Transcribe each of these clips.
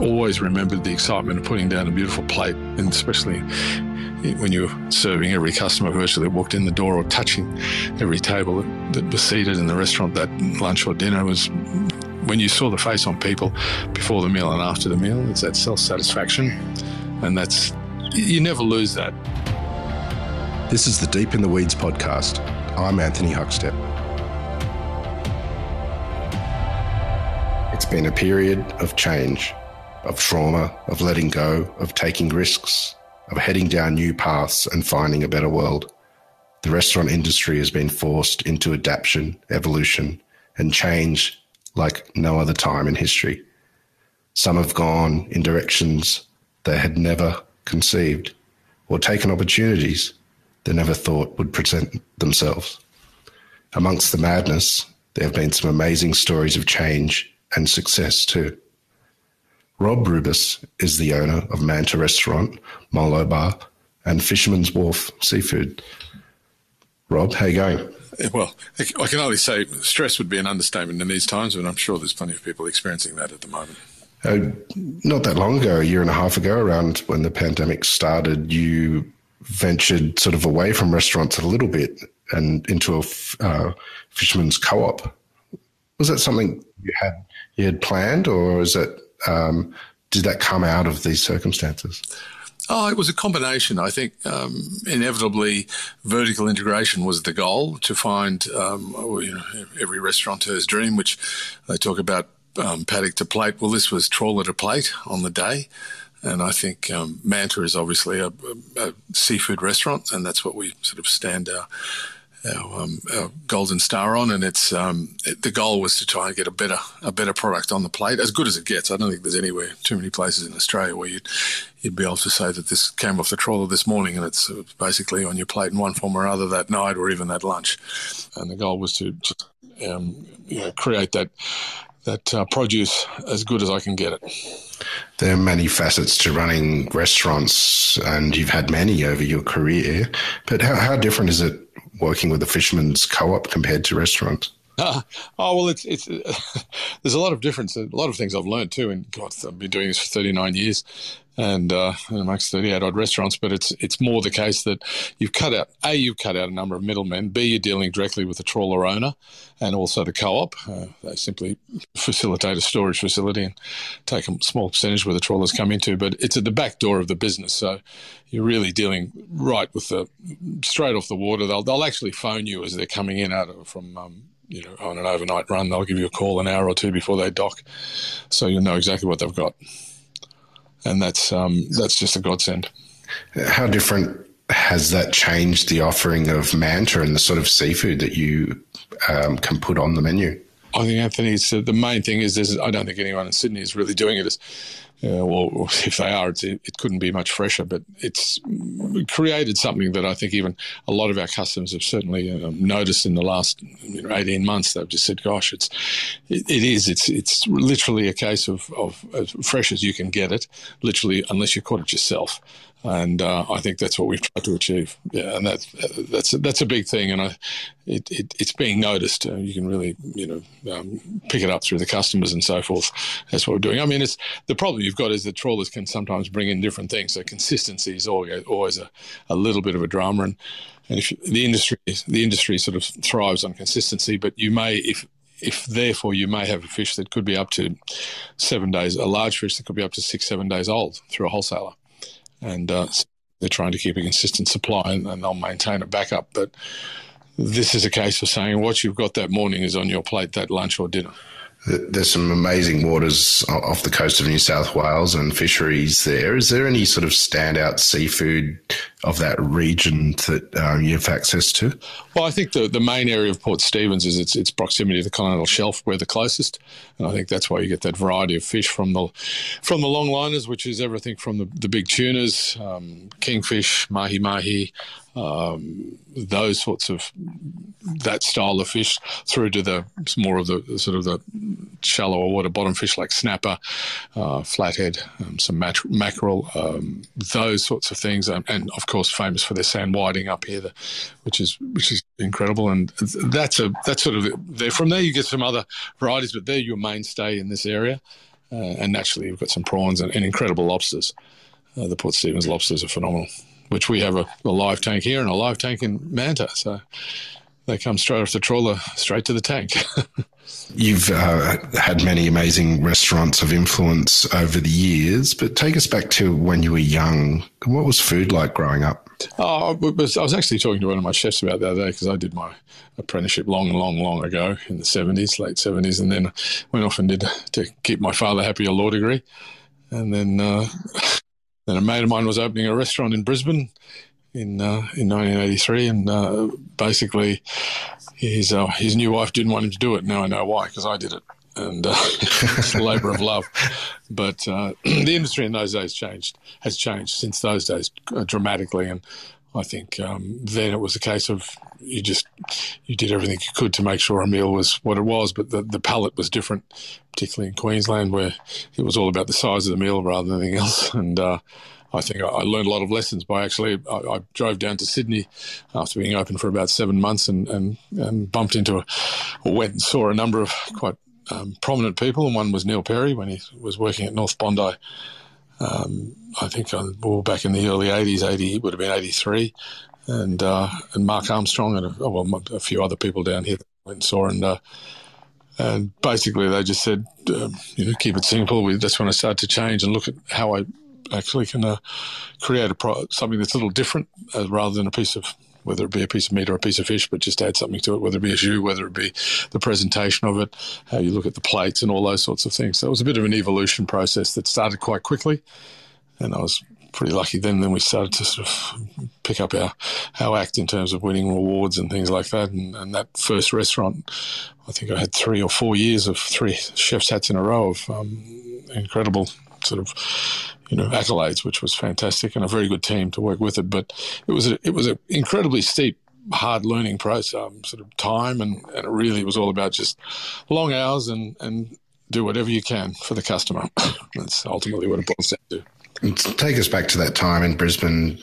always remembered the excitement of putting down a beautiful plate, and especially when you were serving every customer virtually that walked in the door or touching every table that, was seated in the restaurant that lunch or dinner was when you saw the face on people before the meal and after the meal, it's that self satisfaction. And that's, you never lose that. This is the Deep in the Weeds podcast. I'm Anthony Huckstep. It's been a period of change, of trauma, of letting go, of taking risks, of heading down new paths and finding a better world. The restaurant industry has been forced into adaptation, evolution, and change like no other time in history. Some have gone in directions they had never conceived or taken opportunities they never thought would present themselves. Amongst the madness, there have been some amazing stories of change and success too. Rob Rubis is the owner of Manta Restaurant, Molo Bar, and Fisherman's Wharf Seafood. Rob, how you going? Well, I can only say stress would be an understatement in these times, and I'm sure there's plenty of people experiencing that at the moment. Uh, not that long ago, a year and a half ago, around when the pandemic started, you ventured sort of away from restaurants a little bit and into a uh, fisherman's co-op. Was that something you had you had planned, or is it um, did that come out of these circumstances? Oh, it was a combination. I think um, inevitably vertical integration was the goal to find um, you know, every restaurateur's dream, which they talk about um, paddock to plate. Well, this was trawler to plate on the day. And I think um, Manta is obviously a, a, a, seafood restaurant, and that's what we sort of stand our our, um, our golden star on, and it's um, it, the goal was to try and get a better a better product on the plate, as good as it gets. I don't think there's anywhere too many places in Australia where you'd you'd be able to say that this came off the trawler this morning and it's basically on your plate in one form or other that night or even that lunch. And the goal was to just um, you know, create that that uh, produce as good as I can get it. There are many facets to running restaurants, and you've had many over your career. But how, how different is it working with a fisherman's co-op compared to restaurants? Uh, oh well, it's it's uh, there's a lot of difference. A lot of things I've learned too. And God, I've been doing this for 39 years, and uh, amongst 38 odd restaurants. But it's it's more the case that you've cut out a you've cut out a number of middlemen. B you're dealing directly with the trawler owner, and also the co-op. Uh, they simply facilitate a storage facility and take a small percentage where the trawlers come into. But it's at the back door of the business, so you're really dealing right with the straight off the water. They'll they'll actually phone you as they're coming in out of, from um, you know, on an overnight run, they'll give you a call an hour or two before they dock, so you'll know exactly what they've got, and that's um, that's just a godsend. How different has that changed the offering of manta and the sort of seafood that you um, can put on the menu? I think Anthony, uh, the main thing is, is I don't think anyone in Sydney is really doing it as well, if they are, it, it couldn't be much fresher. But it's created something that I think even a lot of our customers have certainly um, noticed in the last you know, 18 months. They've just said, "Gosh, it's it, it is. It's it's literally a case of, of as fresh as you can get it, literally, unless you caught it yourself." And uh, I think that's what we've tried to achieve. Yeah, and that's that's that's a big thing, and I, it, it it's being noticed. Uh, you can really you know um, pick it up through the customers and so forth. That's what we're doing. I mean, it's the problem you've got is that trawlers can sometimes bring in different things. So consistency is always always a, a little bit of a drama, and and if the industry the industry sort of thrives on consistency, but you may if if therefore you may have a fish that could be up to seven days, a large fish that could be up to six, seven days old through a wholesaler and uh, they're trying to keep a consistent supply and, and, they'll maintain a backup. But this is a case of saying what you've got that morning is on your plate that lunch or dinner. There's some amazing waters off the coast of New South Wales and fisheries there. Is there any sort of standout seafood of that region that um, you have access to? Well, I think the, the main area of Port Stephens is its, its proximity to the continental shelf. We're the closest, and I think that's why you get that variety of fish from the from the longliners, which is everything from the, the big tunas, um, kingfish, mahi mahi, um, those sorts of that style of fish through to the more of the sort of the shallower water bottom fish like snapper, uh, flathead, um, some mat- mackerel, um, those sorts of things, and, of course famous for their sand whiting up here, the, which is which is incredible. And that's a that's sort of there. From there you get some other varieties, but they're your mainstay in this area. uh, and naturally we've got some prawns and, and incredible lobsters. Uh, the Port Stephens lobsters are phenomenal, which we have a, a, live tank here and a live tank in Manta. So they come straight off the trawler, straight to the tank. You've uh, had many amazing restaurants of influence over the years, but take us back to when you were young. What was food like growing up? Oh, I was actually talking to one of my chefs about the other day because I did my apprenticeship long, long, long ago in the 70s, late 70s, and then went off and did to keep my father happy a law degree. And then, uh, then a mate of mine was opening a restaurant in Brisbane in uh, in 1983, and uh, basically his uh, his new wife didn't want him to do it. Now I know why because I did it, and uh, it's a labour of love. But uh, the industry in those days changed has changed since those days uh, dramatically, and I think um, then it was a case of you just you did everything you could to make sure a meal was what it was, but the the palate was different, particularly in Queensland where it was all about the size of the meal rather than anything else, and I think I learned a lot of lessons by actually. I, I, drove down to Sydney after being open for about seven months and, and, and bumped into a, or went and saw a number of quite um, prominent people. And one was Neil Perry when he was working at North Bondi. Um, I think uh, well, back in the early 80s, 80 would have been 83. And, uh, and Mark Armstrong and a, well, a few other people down here went and saw. And, uh, and basically, they just said, um, you know, keep it simple. We, that's when I started to change and look at how I actually can uh, create a pro- something that's a little different uh, rather than a piece of whether it be a piece of meat or a piece of fish, but just add something to it, whether it be a jus, whether it be the presentation of it, how you look at the plates and all those sorts of things. So it was a bit of an evolution process that started quite quickly. And I was pretty lucky then. Then we started to sort of pick up our, our act in terms of winning awards and things like that. And, and that first restaurant, I think I had three or four years of three chef's hats in a row of um, incredible sort of you know accolades, which was fantastic, and a very good team to work with it. But it was a, it was an incredibly steep, hard learning process, um, sort of time, and, and it really was all about just long hours and and do whatever you can for the customer. That's ultimately what it boils down to. Take us back to that time in Brisbane.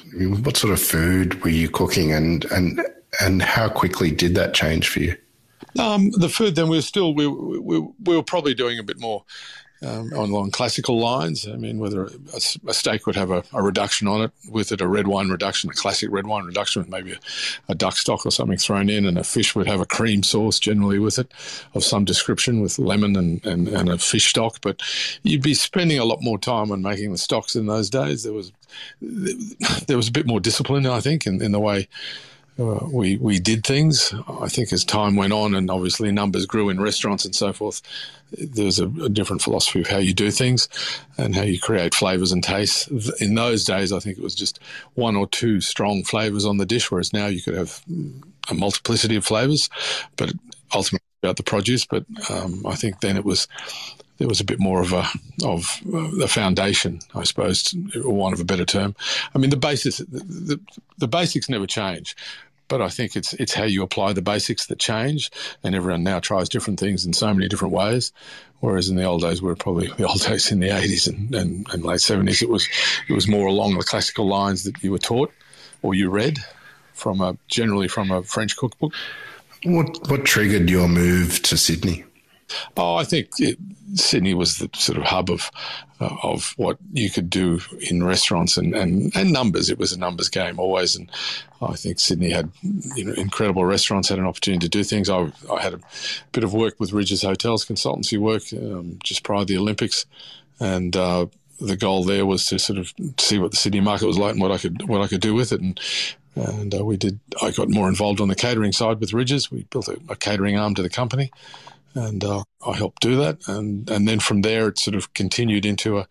What sort of food were you cooking, and and and how quickly did that change for you? Um, the food then we were still we, we, we were probably doing a bit more um, along classical lines. I mean, whether a, a steak would have a, a, reduction on it, with it a red wine reduction, a classic red wine reduction with maybe a, a, duck stock or something thrown in, and a fish would have a cream sauce generally with it of some description with lemon and, and, and a fish stock. But you'd be spending a lot more time on making the stocks in those days. There was there was a bit more discipline, I think, in, in the way uh, we we did things. I think as time went on, and obviously numbers grew in restaurants and so forth, there was a, a, different philosophy of how you do things and how you create flavors and tastes. In those days, I think it was just one or two strong flavors on the dish, whereas now you could have a multiplicity of flavors, but ultimately about the produce. But um, I think then it was there was a bit more of a of uh, a foundation, I suppose, or want of a better term. I mean, the basis, the, the, the basics never change. But I think it's it's how you apply the basics that change, and everyone now tries different things in so many different ways. Whereas in the old days, we are probably the old days in the eighties and, and, and late seventies, it was it was more along the classical lines that you were taught or you read from a generally from a French cookbook. What what triggered your move to Sydney? Oh, I think it, Sydney was the sort of hub of uh, of what you could do in restaurants and, and, and numbers. It was a numbers game always, and I think Sydney had you know incredible restaurants, had an opportunity to do things. I, I had a bit of work with Rydges Hotels consultancy work um, just prior to the Olympics, and. Uh, the goal there was to sort of see what the Sydney market was like and what I could what I could do with it, and and uh, we did. I got more involved on the catering side with Rydges. We built a, a catering arm to the company, and uh, I helped do that. And and then from there, it sort of continued into a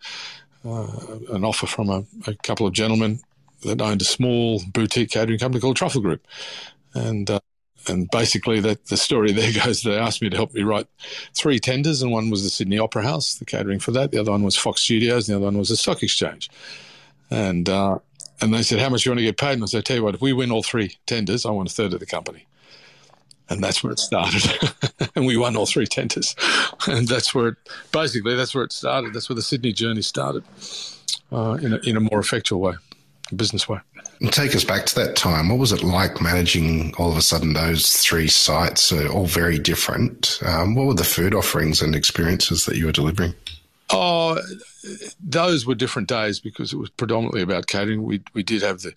uh, an offer from a, a, couple of gentlemen that owned a small boutique catering company called Truffle Group, and. Uh, and basically, that the story there goes. They asked me to help me write three tenders, and one was the Sydney Opera House, the catering for that. The other one was Fox Studios, and the other one was the Stock Exchange. And uh, and they said, "How much do you want to get paid?" And I said, "Tell you what, if we win all three tenders, I want a third of the company." And that's where it started. and we won all three tenders, and that's where it basically that's where it started. That's where the Sydney journey started uh, in a, in a more effectual way, a business way. take us back to that time. What was it like managing all of a sudden those three sites, are all very different? Um, what were the food offerings and experiences that you were delivering? Oh, those were different days because it was predominantly about catering. We we did have the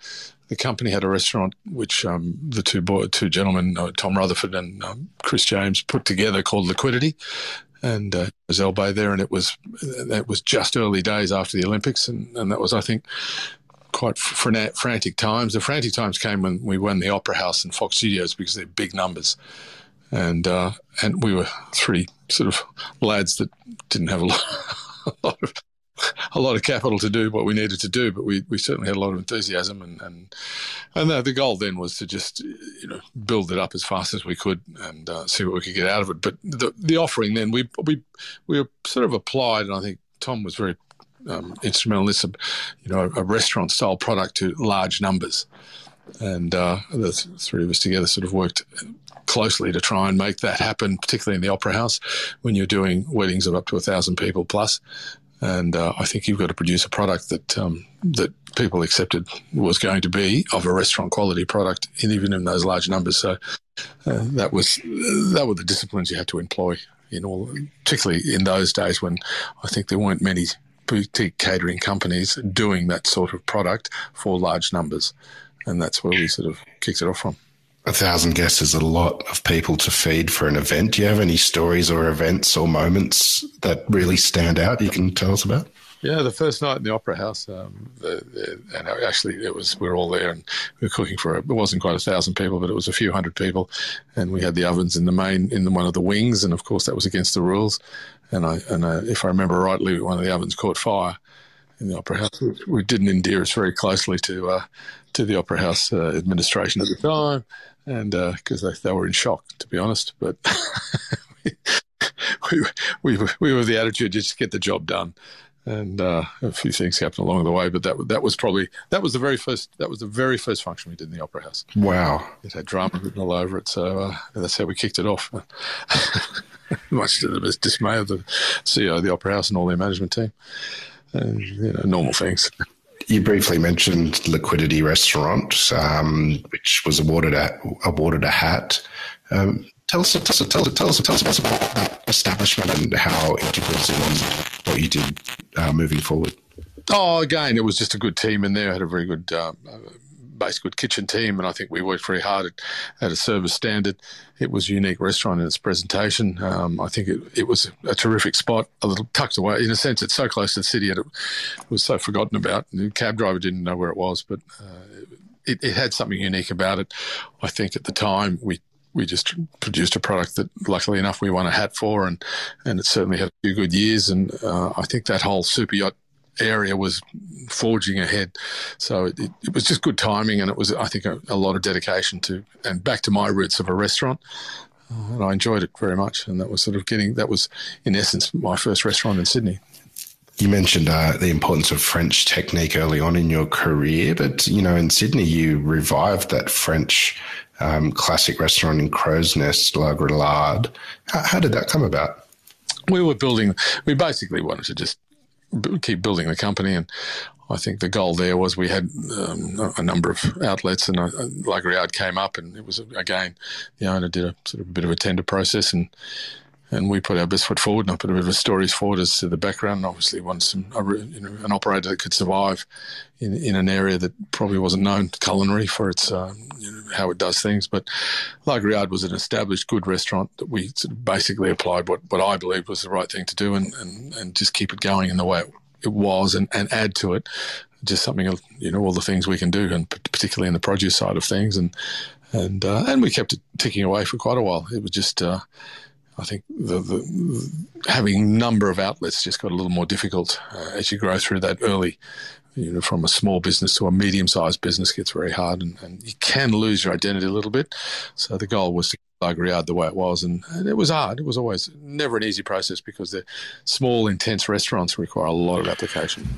the company had a restaurant which um, the two boy, two gentlemen, uh, Tom Rutherford and um, Chris James, put together called Liquidity, and uh, was Elbay there, and it was that was just early days after the Olympics, and, and that was I think quite frantic times. The frantic times came when we won the Opera House and Fox Studios because they're big numbers, and uh, and we were three sort of lads that didn't have a lot, a lot of a lot of capital to do what we needed to do, but we, we certainly had a lot of enthusiasm and and and the, the goal then was to just you know build it up as fast as we could and uh, see what we could get out of it. But the the offering then we we we sort of applied, and I think Tom was very um, instrumental in this, you know, a restaurant style product to large numbers, and uh, the three of us together sort of worked closely to try and make that happen, particularly in the opera house when you're doing weddings of up to a thousand people plus. And uh, I think you've got to produce a product that um, that people accepted was going to be of a restaurant quality product, even in those large numbers. So uh, that was that were the disciplines you had to employ in all, particularly in those days when I think there weren't many boutique catering companies doing that sort of product for large numbers, and that's where we sort of kicked it off from a thousand guests is a lot of people to feed for an event. Do you have any stories or events or moments that really stand out you can tell us about? Yeah, the first night in the Opera House, um, the, the, and actually it was we were all there and we were cooking for it wasn't quite a thousand people, but it was a few hundred people, and we had the ovens in the main in the, one of the wings, and of course that was against the rules, and I and if I remember rightly, one of the ovens caught fire in the Opera House. We, we didn't endear us very closely to uh, to the Opera House uh, administration at the time and because uh, they, they were in shock, to be honest. But we, we, we were the attitude just get the job done, and uh, a few things happened along the way. But that that was probably that was the very first that was the very first function we did in the Opera House. Wow, it had drama written all over it, so uh, that's how we kicked it off. Much to the dismay of the CEO of the Opera House and all their management team, and you know normal things you briefly mentioned Liquidity Restaurant, um, which was awarded a awarded a hat. Um, tell us, tell us, tell us, tell us, tell us about that establishment and how it in what you did uh, moving forward. Oh, again, it was just a good team in there. Had a very good uh, good kitchen team, and I think we worked very hard at, at a service standard. It was a unique restaurant in its presentation. Um, I think it, it was a terrific spot, a little tucked away. In a sense, it's so close to the city, and it, it was so forgotten about. The cab driver didn't know where it was, but uh, it, it had something unique about it. I think at the time we we just produced a product that luckily enough we won a hat for and and it certainly had a few good years and uh, I think that whole super yacht area was forging ahead. So it, it, was just good timing, and it was, I think, a, a, lot of dedication to and back to my roots of a restaurant. Uh, and I enjoyed it very much, and that was sort of getting that was in essence my first restaurant in Sydney. You mentioned uh, the importance of French technique early on in your career, but you know, in Sydney, you revived that French um, classic restaurant in Crow's Nest, La Grillade. How, how did that come about? We were building. We basically wanted to just keep building the company. And I think the goal there was we had um, a number of outlets, and uh, came up, and it was again the owner did a sort of a bit of a tender process, and and we put our best foot forward and I put a bit of stories forward as to the background. And obviously, wanted some you know, an operator that could survive in in an area that probably wasn't known culinary for its uh, you know, how it does things. But La Grillade was an established good restaurant that we basically applied what, what I believed was the right thing to do and, and, and just keep it going in the way it was and, and add to it just something of you know all the things we can do and particularly in the produce side of things and and uh, and we kept it ticking away for quite a while. It was just uh, I think the, the, having number of outlets just got a little more difficult uh, as you grow through that early. You know, from a small business to a medium-sized business gets very hard, and, and you can lose your identity a little bit. So the goal was to La Grillade the way it was, and, and, it was hard. It was always never an easy process because the small, intense restaurants require a lot of application.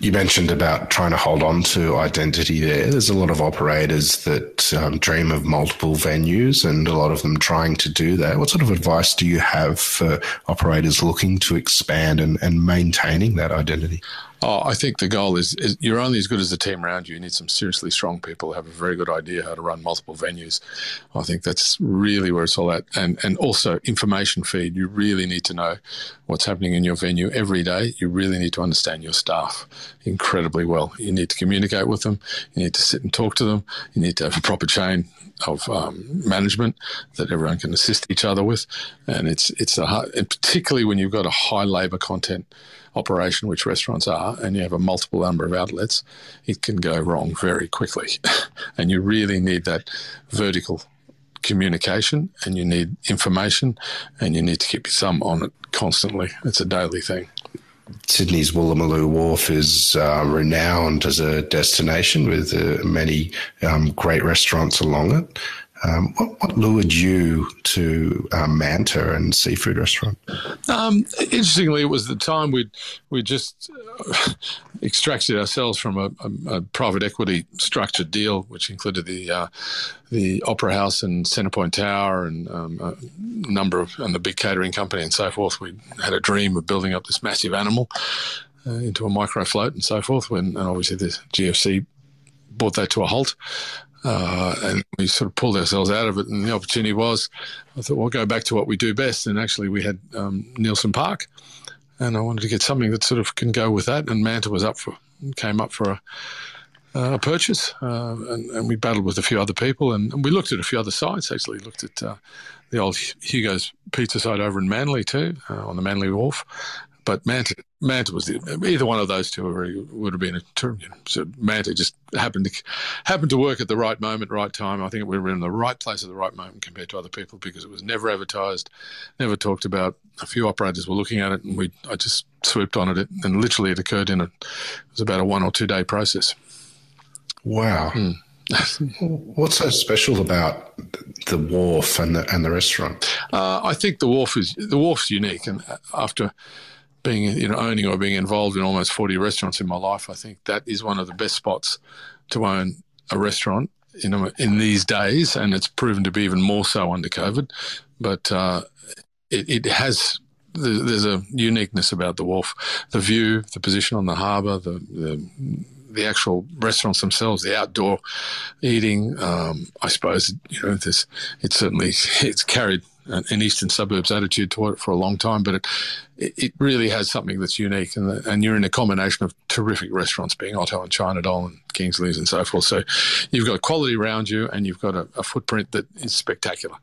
You mentioned about trying to hold on to identity there. There's a lot of operators that um, dream of multiple venues and a lot of them trying to do that. What sort of advice do you have for operators looking to expand and, and maintaining that identity? Oh, I think the goal is, is, you're only as good as the team around you. You need some seriously strong people who have a very good idea how to run multiple venues. I think that's really where it's all at. And and also information feed. You really need to know what's happening in your venue every day. You really need to understand your staff incredibly well. You need to communicate with them. You need to sit and talk to them. You need to have a proper chain of um, management that everyone can assist each other with. And it's it's a hard, and particularly when you've got a high labour content operation, which restaurants are, and you have a multiple number of outlets, it can go wrong very quickly. and you really need that vertical communication and you need information and you need to keep your thumb on it constantly. It's a daily thing. Sydney's Woolloomooloo Wharf is uh, renowned as a destination with uh, many um, great restaurants along it. Um, what, what, lured you to um, Manta and seafood restaurant? Um, interestingly, it was the time we we just uh, extracted ourselves from a, a, a, private equity structured deal, which included the uh, the Opera House and Centrepoint Tower and um, a number of and the big catering company and so forth. We had a dream of building up this massive animal uh, into a micro float and so forth. When and obviously the GFC brought that to a halt. Uh, and we sort of pulled ourselves out of it. And the opportunity was, I thought, we'll go back to what we do best. And actually, we had um, Nielsen Park, and I wanted to get something that sort of can go with that. And Manta was up for, came up for a, a purchase, uh, and, and, we battled with a few other people, and, and, we looked at a few other sites. Actually, looked at uh, the old Hugo's Pizza site over in Manly too, uh, on the Manly Wharf, but Manta, Manta was the, either one of those two would have been a term. So Manta just happened to happened to work at the right moment, right time. I think we were in the right place at the right moment compared to other people because it was never advertised, never talked about. A few operators were looking at it, and we I just swooped on it, and literally it occurred in a it was about a one or two day process. Wow. Hmm. What's so special about the wharf and the and the restaurant? Uh, I think the wharf is the wharf's unique, and after being you know owning or being involved in almost 40 restaurants in my life, I think that is one of the best spots to own a restaurant in in these days, and it's proven to be even more so under COVID. But uh, it, it has there's a uniqueness about the wharf, the view, the position on the harbour, the, the the actual restaurants themselves, the outdoor eating. Um, I suppose you know this. It's certainly it's carried an eastern suburbs attitude toward it for a long time, but it it really has something that's unique, and and you're in a combination of terrific restaurants, being Otto and China Doll and Kingsley's and so forth. So you've got quality around you, and you've got a, a footprint that is spectacular,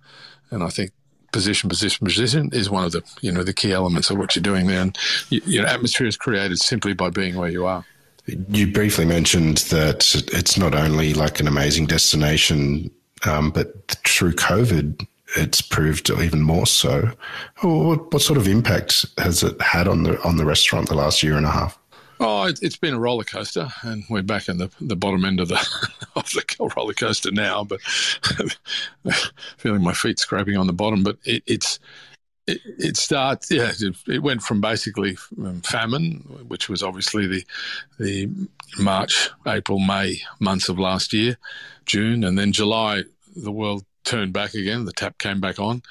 and I think position, position, position is one of the you know the key elements of what you're doing there. And you, you know, atmosphere is created simply by being where you are. You briefly mentioned that it's not only like an amazing destination, um, but through COVID, it's proved even more so. What, what, sort of impact has it had on the on the restaurant the last year and a half? Oh, it, has been a roller coaster, and we're back in the, the bottom end of the of the roller coaster now. But feeling my feet scraping on the bottom. But it, it's it, it starts. Yeah, it, it, went from basically um, famine, which was obviously the the March, April, May months of last year, June, and then July. The world turned back again. The tap came back on,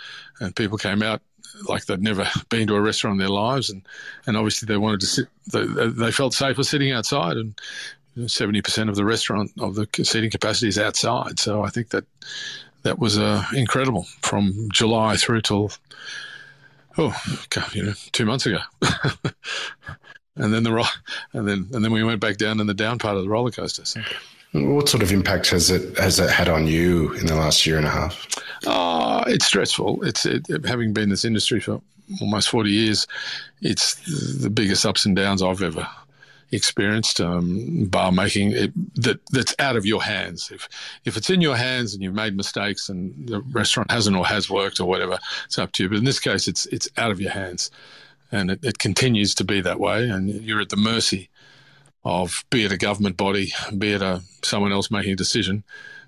and people came out like they'd never been to a restaurant in their lives, and, and obviously they wanted to sit. They, they felt safer sitting outside, and seventy percent of the restaurant of the seating capacity is outside. So I think that that was uh, incredible from July through till oh, God, you know, two months ago. and then the and then and then we went back down in the down part of the roller coaster. So. What sort of impact has it has it had on you in the last year and a half? Oh, it's stressful. It's it, having been in this industry for almost forty years. It's the biggest ups and downs I've ever experienced. Um, bar making it, that that's out of your hands. If if it's in your hands and you've made mistakes and the restaurant hasn't or has worked or whatever, it's up to you. But in this case, it's it's out of your hands, and it, it continues to be that way. And you're at the mercy of be it a government body, be it a someone else making a decision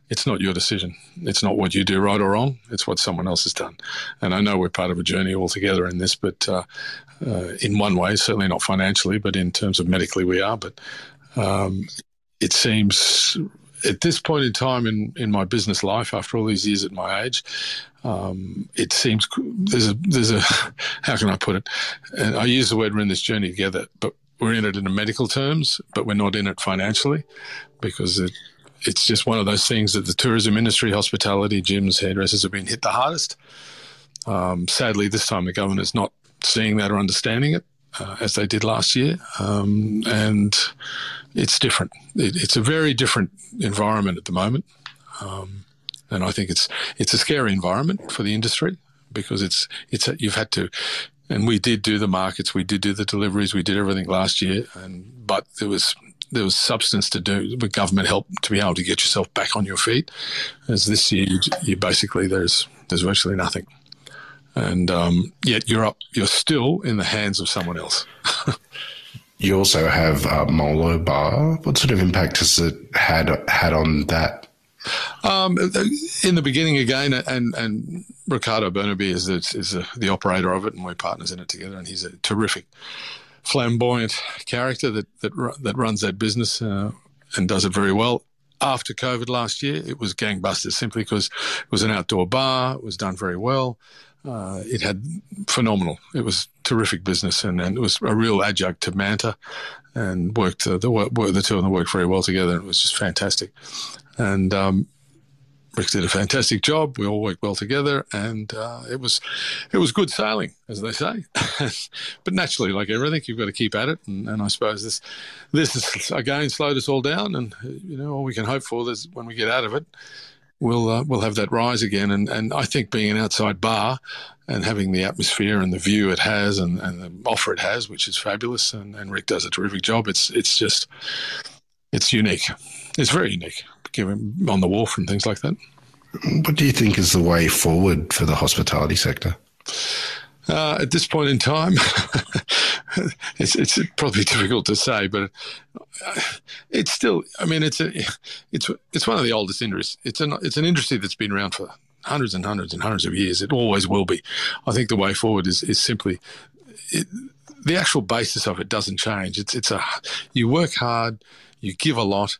it's not your decision. It's not what you do right or wrong. It's what someone else has done. And I know we're part of a journey all together in this, but uh, uh, in one way, certainly not financially, but in terms of medically, we are. But um, it seems at this point in time in, in my business life, after all these years at my age, um, it seems there's a there's a how can I put it? And I use the word we're in this journey together, but we're in it in medical terms, but we're not in it financially because it, it's just one of those things that the tourism industry, hospitality, gyms, hairdressers have been hit the hardest. Um, sadly, this time the government is not seeing that or understanding it uh, as they did last year, um, and it's different. It, it's a very different environment at the moment. Um, and I think it's it's a scary environment for the industry because it's it's you've had to, and we did do the markets, we did do the deliveries, we did everything last year, and but there was there was substance to do with government help to be able to get yourself back on your feet. As this year, you, you basically there's there's virtually nothing, and um, yet you're up, you're still in the hands of someone else. you also have uh, Molo Bar. What sort of impact has it had had on that um, in the beginning, again, and and Ricardo Burnaby is the, is the, the operator of it, and we're partners in it together. And he's a terrific, flamboyant character that that that runs that business uh, and does it very well. After COVID last year, it was gangbusters simply because it was an outdoor bar. It was done very well. Uh, it had phenomenal. It was terrific business, and, and it was a real adjunct to Manta, and worked uh, the the two of them worked very well together. It was just fantastic and um, Rick did a fantastic job. We all worked well together, and uh, it was it was good sailing, as they say. but naturally, like everything, you've got to keep at it. And, and, I suppose this this has again slowed us all down. And you know, all we can hope for is when we get out of it, we'll uh, we'll have that rise again. And and I think being an outside bar and having the atmosphere and the view it has and, and the offer it has, which is fabulous, and, and Rick does a terrific job. It's it's just it's unique. It's very unique on the wharf and things like that. What do you think is the way forward for the hospitality sector? Uh, at this point in time, it's, it's probably difficult to say, but it's still. I mean, it's a, it's it's one of the oldest industries. It's an it's an industry that's been around for hundreds and hundreds and hundreds of years. It always will be. I think the way forward is is simply it, the actual basis of it doesn't change. It's it's a you work hard, you give a lot,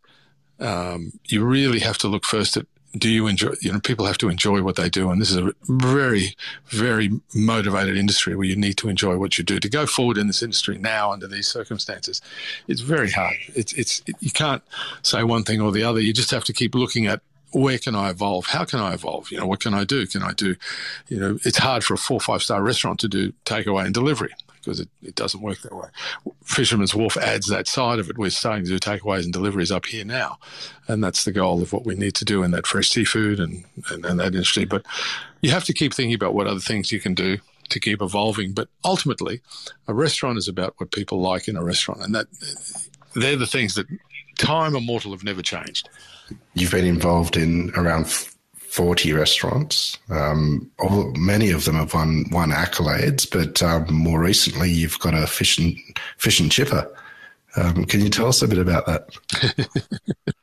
um, you really have to look first at do you enjoy you know people have to enjoy what they do and this is a very very motivated industry where you need to enjoy what you do to go forward in this industry now under these circumstances it's very hard it's it's it, you can't say one thing or the other you just have to keep looking at where can I evolve? How can I evolve? You know, what can I do? Can I do, you know, it's hard for a four, five star restaurant to do takeaway and delivery because it, it doesn't work that way. Fisherman's Wharf adds that side of it. We're starting to do takeaways and deliveries up here now. And that's the goal of what we need to do in that fresh seafood and, and, and that industry. But you have to keep thinking about what other things you can do to keep evolving. But ultimately, a restaurant is about what people like in a restaurant. And that they're the things that time and mortal have never changed. You've been involved in around 40 restaurants. Um, all, many of them have won won accolades, but um, more recently you've got a fish and fish and chipper. Um, can you tell us a bit about that?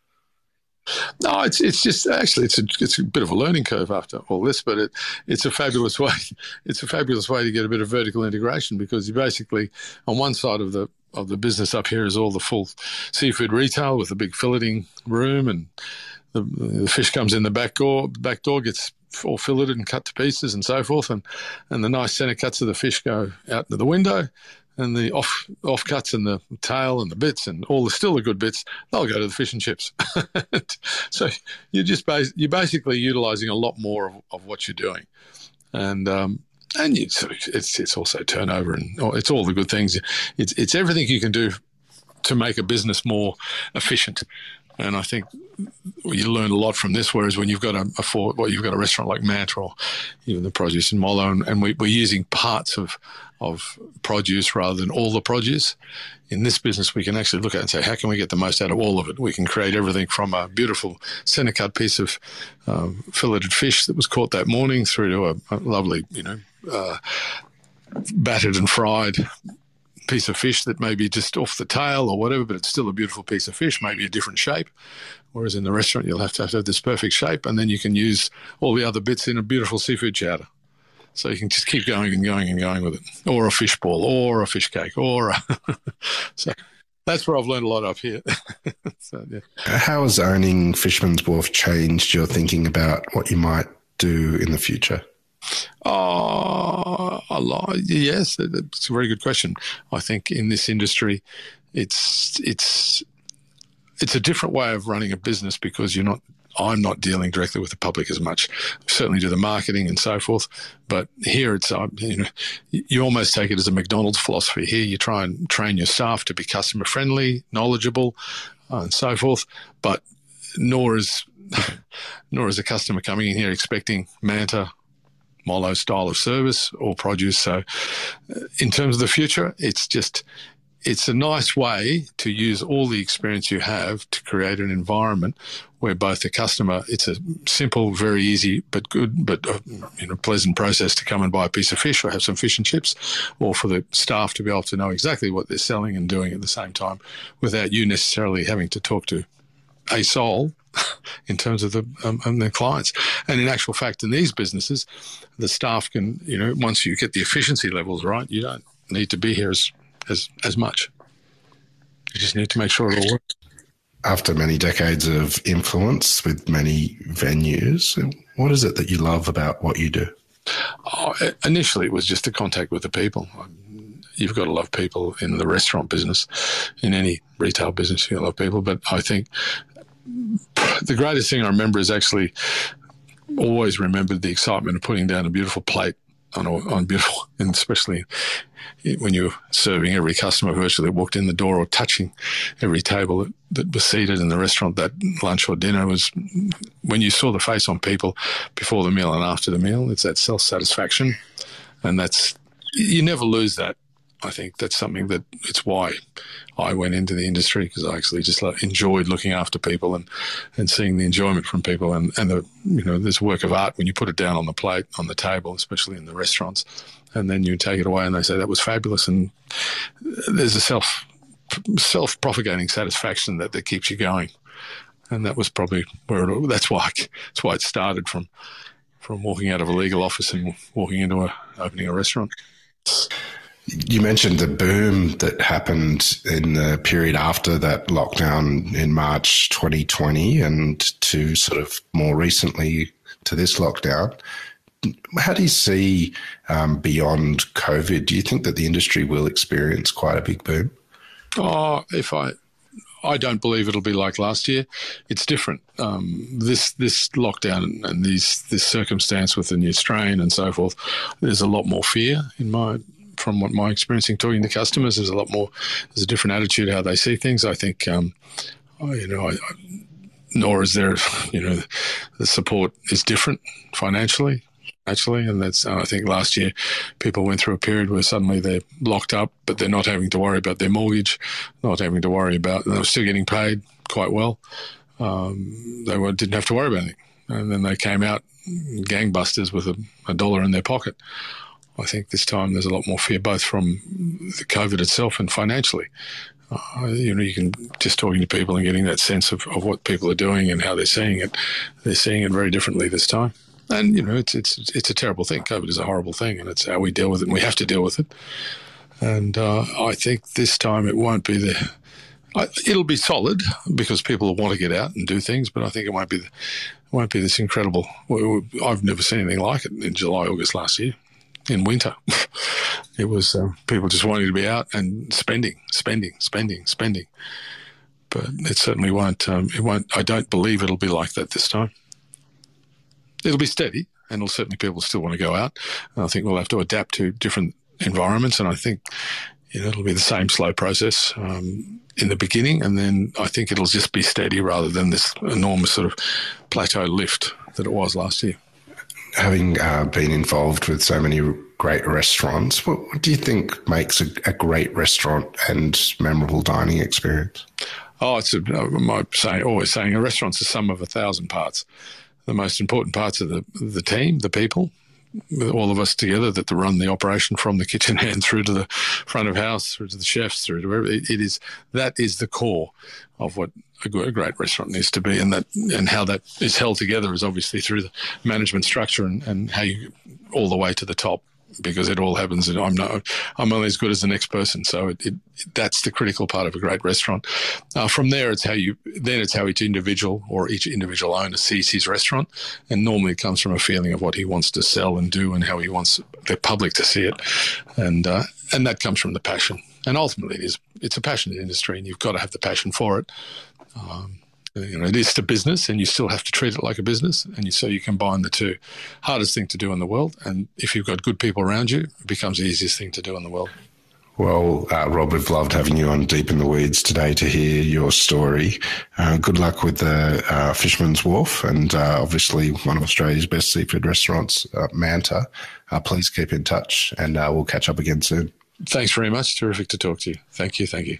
no, it's it's just actually it's a it's a bit of a learning curve after all this, but it it's a fabulous way. It's a fabulous way to get a bit of vertical integration because you basically on one side of the of the business up here is all the full seafood retail with a big filleting room and the, the fish comes in the back door, back door gets all filleted and cut to pieces and so forth, and and the nice center cuts of the fish go out into the window, and the off off cuts and the tail and the bits and all the still the good bits they'll go to the fish and chips. so you're just bas- you're basically utilizing a lot more of, of what you're doing, and um, and you, it's it's also turnover and it's all the good things. It's it's everything you can do to make a business more efficient. And I think you learn a lot from this. Whereas when you've got a, a well, you've got a restaurant like Manta or even the produce in Molo, and, and we, are using parts of of produce rather than all the produce. In this business, we can actually look at and say, how can we get the most out of all of it? We can create everything from a beautiful center cut piece of um, filleted fish that was caught that morning through to a, a lovely, you know, uh, battered and fried piece of fish that may be just off the tail or whatever, but it's still a beautiful piece of fish, maybe a different shape. Whereas in the restaurant, you'll have to have this perfect shape, and then you can use all the other bits in a beautiful seafood chowder. So you can just keep going and going and going with it, or a fish ball, or a fish cake, or a so that's where I've learned a lot up here. so, yeah. How has owning Fisherman's Wharf changed your thinking about what you might do in the future? Lot. Yes, it's a very good question. I think in this industry, it's it's it's a different way of running a business because you're not I'm not dealing directly with the public as much. certainly do the marketing and so forth, but here it's uh, you know you almost take it as a McDonald's philosophy. Here you try and train your staff to be customer friendly, knowledgeable, uh, and so forth. But nor is nor is a customer coming in here expecting Manta Molo style of service or produce. So, in terms of the future, it's just it's a nice way to use all the experience you have to create an environment where both the customer, it's a simple, very easy, but good, but uh, you know, pleasant process to come and buy a piece of fish or have some fish and chips, or for the staff to be able to know exactly what they're selling and doing at the same time without you necessarily having to talk to a soul in terms of the um, and their clients. And in actual fact, in these businesses, the staff can, you know, once you get the efficiency levels right, you don't need to be here as as as much. You just need to make sure it all works. After many decades of influence with many venues, what is it that you love about what you do? Oh, initially, it was just the contact with the people. You've got to love people in the restaurant business, in any retail business. You love people. But I think the greatest thing I remember is actually always remembered the excitement of putting down a beautiful plate on, on beautiful, and especially when you're serving every customer virtually walked in the door or touching every table that, that was seated in the restaurant that lunch or dinner was when you saw the face on people before the meal and after the meal. It's that self satisfaction, and that's you never lose that I think that's something that it's why I went into the industry because I actually just enjoyed looking after people and, and seeing the enjoyment from people and, and the you know this work of art when you put it down on the plate on the table especially in the restaurants and then you take it away and they say that was fabulous and there's a self self propagating satisfaction that, that keeps you going and that was probably where it, that's why that's why it started from from walking out of a legal office and walking into a opening a restaurant. You mentioned the boom that happened in the period after that lockdown in March 2020 and to sort of more recently to this lockdown. How do you see um, beyond COVID? Do you think that the industry will experience quite a big boom? Oh, if I, I don't believe it'll be like last year. It's different. Um, this this lockdown and these this circumstance with the new strain and so forth. There's a lot more fear in my from what my experiencing talking to customers, there's a lot more. There's a different attitude how they see things. I think, um, you know, I, I, nor is there, you know, the support is different financially. Actually, and that's I think last year people went through a period where suddenly they're locked up, but they're not having to worry about their mortgage, not having to worry about. They were still getting paid quite well. Um, they were, didn't have to worry about anything, and then they came out gangbusters with a, a dollar in their pocket. I think this time there's a lot more fear, both from the COVID itself and financially. Uh, you know, you can just talking to people and getting that sense of, of what people are doing and how they're seeing it. They're seeing it very differently this time. And you know, it's it's it's a terrible thing. COVID is a horrible thing, and it's how we deal with it. and We have to deal with it. And uh, I think this time it won't be the. I, it'll be solid because people want to get out and do things, but I think it won't be. The, won't be this incredible. I've never seen anything like it in July, August last year in winter. it was um, people just wanting to be out and spending, spending, spending, spending. But it certainly won't. Um, it won't. I don't believe it'll be like that this time. It'll be steady, and it'll certainly people still want to go out. And I think we'll have to adapt to different environments, and I think you know, it'll be the same slow process um, in the beginning, and then I think it'll just be steady rather than this enormous sort of plateau lift that it was last year having uh, been involved with so many great restaurants, what, what do you think makes a, a, great restaurant and memorable dining experience? Oh, it's a, my saying, always saying a restaurant's a sum of a thousand parts. The most important parts are the the team, the people, all of us together that run the operation from the kitchen hand through to the front of house, through to the chefs, through to. It, it is that is the core of what a, great restaurant needs to be, and that and how that is held together is obviously through the management structure and, and how you all the way to the top because it all happens and I'm not I'm only as good as the next person. So it, it that's the critical part of a great restaurant. Uh, from there it's how you then it's how each individual or each individual owner sees his restaurant and normally it comes from a feeling of what he wants to sell and do and how he wants the public to see it. And uh, and that comes from the passion. And ultimately it is it's a passionate industry and you've got to have the passion for it um, you know, it is the business, and you still have to treat it like a business, and you, so you combine the two. Hardest thing to do in the world, and if you've got good people around you, it becomes the easiest thing to do in the world. Well, uh, Rob, we've loved having you on Deep in the Weeds today to hear your story. Uh, good luck with the uh, Fisherman's Wharf and uh, obviously one of Australia's best seafood restaurants, uh, Manta. Uh, please keep in touch and we'll catch up again soon. Thanks very much. Terrific to talk to you. Thank you. Thank you.